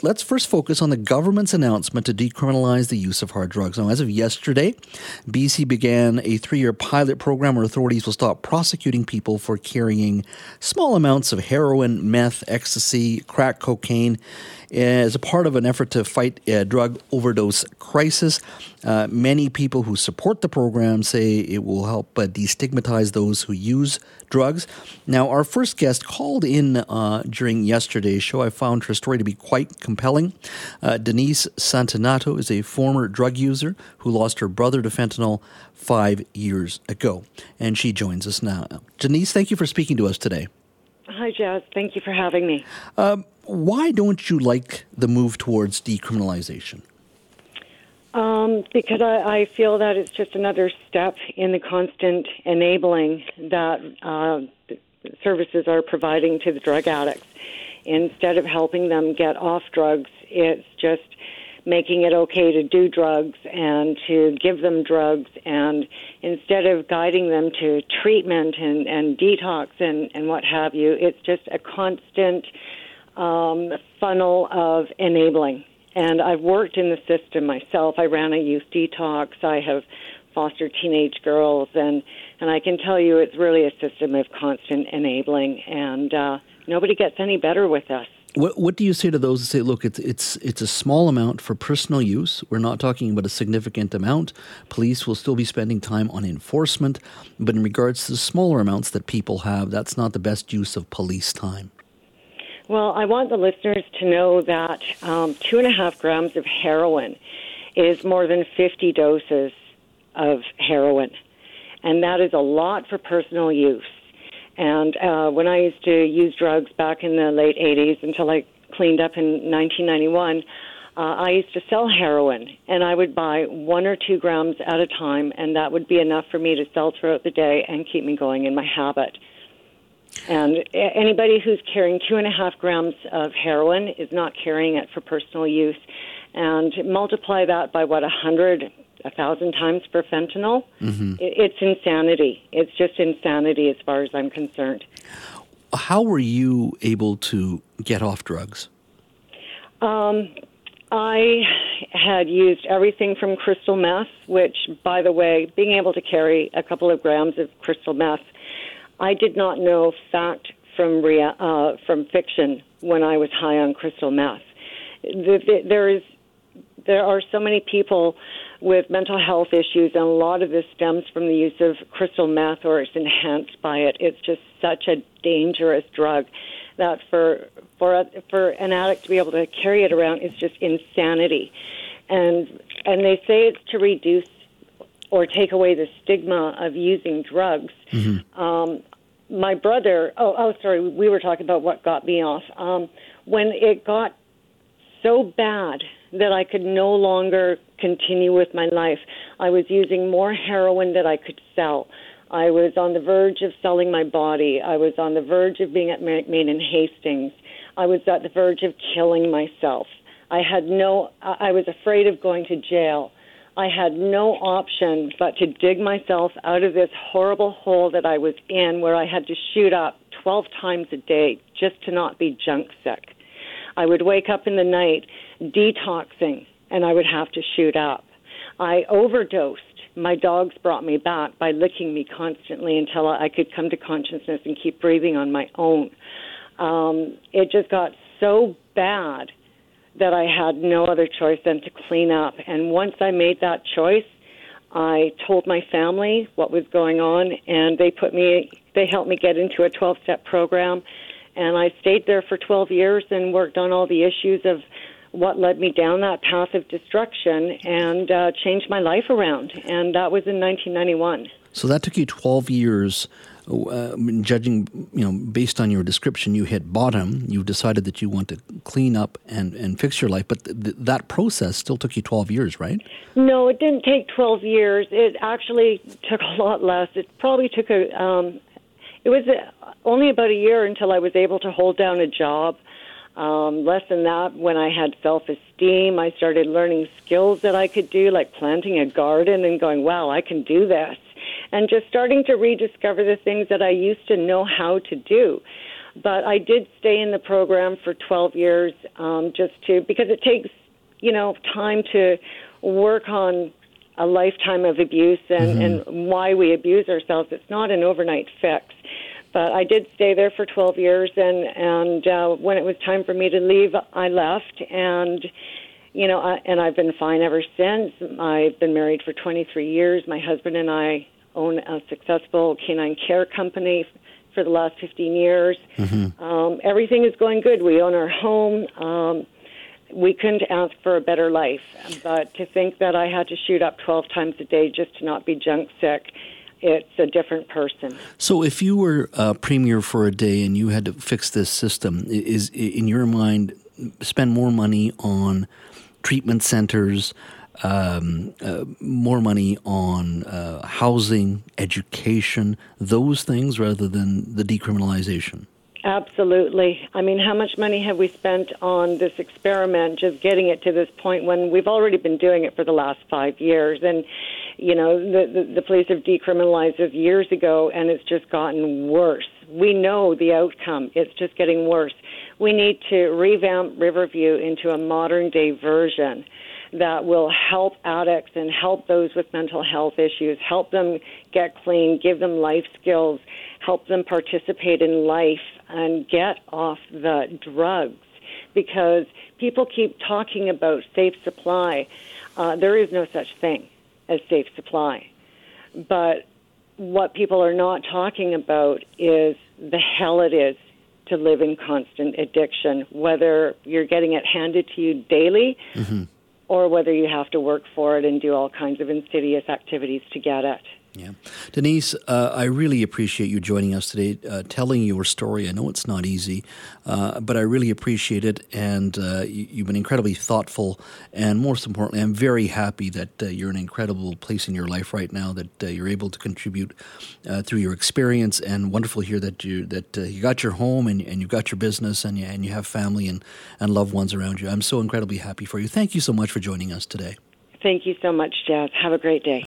Let's first focus on the government's announcement to decriminalize the use of hard drugs. Now, as of yesterday, BC began a three year pilot program where authorities will stop prosecuting people for carrying small amounts of heroin, meth, ecstasy, crack cocaine as a part of an effort to fight a drug overdose crisis. Uh, many people who support the program say it will help uh, destigmatize those who use drugs. Now, our first guest called in uh, during yesterday's show. I found her story to be quite compelling. Uh, Denise Santinato is a former drug user who lost her brother to fentanyl five years ago, and she joins us now. Denise, thank you for speaking to us today. Hi, Jazz. Thank you for having me. Um, why don't you like the move towards decriminalization? Um, because I, I, feel that it's just another step in the constant enabling that uh, services are providing to the drug addicts. Instead of helping them get off drugs, it's just making it okay to do drugs and to give them drugs and instead of guiding them to treatment and, and detox and, and what have you, it's just a constant um, funnel of enabling. And I've worked in the system myself. I ran a youth detox. I have fostered teenage girls, and and I can tell you, it's really a system of constant enabling, and uh, nobody gets any better with us. What What do you say to those who say, "Look, it's it's it's a small amount for personal use. We're not talking about a significant amount. Police will still be spending time on enforcement, but in regards to the smaller amounts that people have, that's not the best use of police time." Well, I want the listeners to know that um, two and a half grams of heroin is more than 50 doses of heroin. And that is a lot for personal use. And uh, when I used to use drugs back in the late 80s until I cleaned up in 1991, uh, I used to sell heroin, and I would buy one or two grams at a time, and that would be enough for me to sell throughout the day and keep me going in my habit. And anybody who's carrying two and a half grams of heroin is not carrying it for personal use. And multiply that by what, a hundred, a thousand times for fentanyl? Mm-hmm. It's insanity. It's just insanity as far as I'm concerned. How were you able to get off drugs? Um, I had used everything from crystal meth, which, by the way, being able to carry a couple of grams of crystal meth I did not know fact from rea- uh, from fiction when I was high on crystal meth. The, the, there is there are so many people with mental health issues, and a lot of this stems from the use of crystal meth, or it's enhanced by it. It's just such a dangerous drug that for for a, for an addict to be able to carry it around is just insanity. And and they say it's to reduce or take away the stigma of using drugs. Mm-hmm. Um, my brother, oh, oh, sorry, we were talking about what got me off. Um, when it got so bad that I could no longer continue with my life, I was using more heroin that I could sell. I was on the verge of selling my body. I was on the verge of being at Main and Hastings. I was at the verge of killing myself. I had no, I was afraid of going to jail. I had no option but to dig myself out of this horrible hole that I was in where I had to shoot up 12 times a day just to not be junk sick. I would wake up in the night detoxing and I would have to shoot up. I overdosed. My dogs brought me back by licking me constantly until I could come to consciousness and keep breathing on my own. Um, it just got so bad that I had no other choice than to clean up. And once I made that choice, I told my family what was going on, and they put me, they helped me get into a 12 step program. And I stayed there for 12 years and worked on all the issues of what led me down that path of destruction and uh, changed my life around. And that was in 1991. So that took you 12 years uh, judging, you know, based on your description, you hit bottom. You decided that you want to clean up and, and fix your life, but th- that process still took you 12 years, right? No, it didn't take 12 years. It actually took a lot less. It probably took a, um, it was a, only about a year until I was able to hold down a job. Um, less than that, when I had self esteem, I started learning skills that I could do, like planting a garden and going, wow, I can do this and just starting to rediscover the things that I used to know how to do. but I did stay in the program for 12 years um, just to because it takes you know time to work on a lifetime of abuse and, mm-hmm. and why we abuse ourselves. It's not an overnight fix. But I did stay there for 12 years, and and uh, when it was time for me to leave, I left, and you know, I, and I've been fine ever since. I've been married for 23 years. My husband and I own a successful canine care company for the last 15 years. Mm-hmm. Um, everything is going good. We own our home. Um, we couldn't ask for a better life. But to think that I had to shoot up 12 times a day just to not be junk sick, it's a different person. So, if you were a premier for a day and you had to fix this system, is in your mind spend more money on treatment centers, um, uh, more money on uh, housing, education, those things, rather than the decriminalization? Absolutely. I mean, how much money have we spent on this experiment, just getting it to this point when we've already been doing it for the last five years? And, you know, the, the, the police have decriminalized this years ago, and it's just gotten worse. We know the outcome, it's just getting worse. We need to revamp Riverview into a modern day version that will help addicts and help those with mental health issues, help them get clean, give them life skills, help them participate in life and get off the drugs because people keep talking about safe supply. Uh, there is no such thing as safe supply. But what people are not talking about is the hell it is to live in constant addiction, whether you're getting it handed to you daily mm-hmm. or whether you have to work for it and do all kinds of insidious activities to get it. Yeah. Denise, uh, I really appreciate you joining us today, uh, telling your story. I know it's not easy, uh, but I really appreciate it. And uh, you, have been incredibly thoughtful. And most importantly, I'm very happy that uh, you're in an incredible place in your life right now, that uh, you're able to contribute through your experience. And wonderful hear that you, that, you got your home and, and you've got your business and you, and you have family and, and loved ones around you. I'm so incredibly happy for you. Thank you so much for joining us today. Thank you so much, Jazz. Have a great day.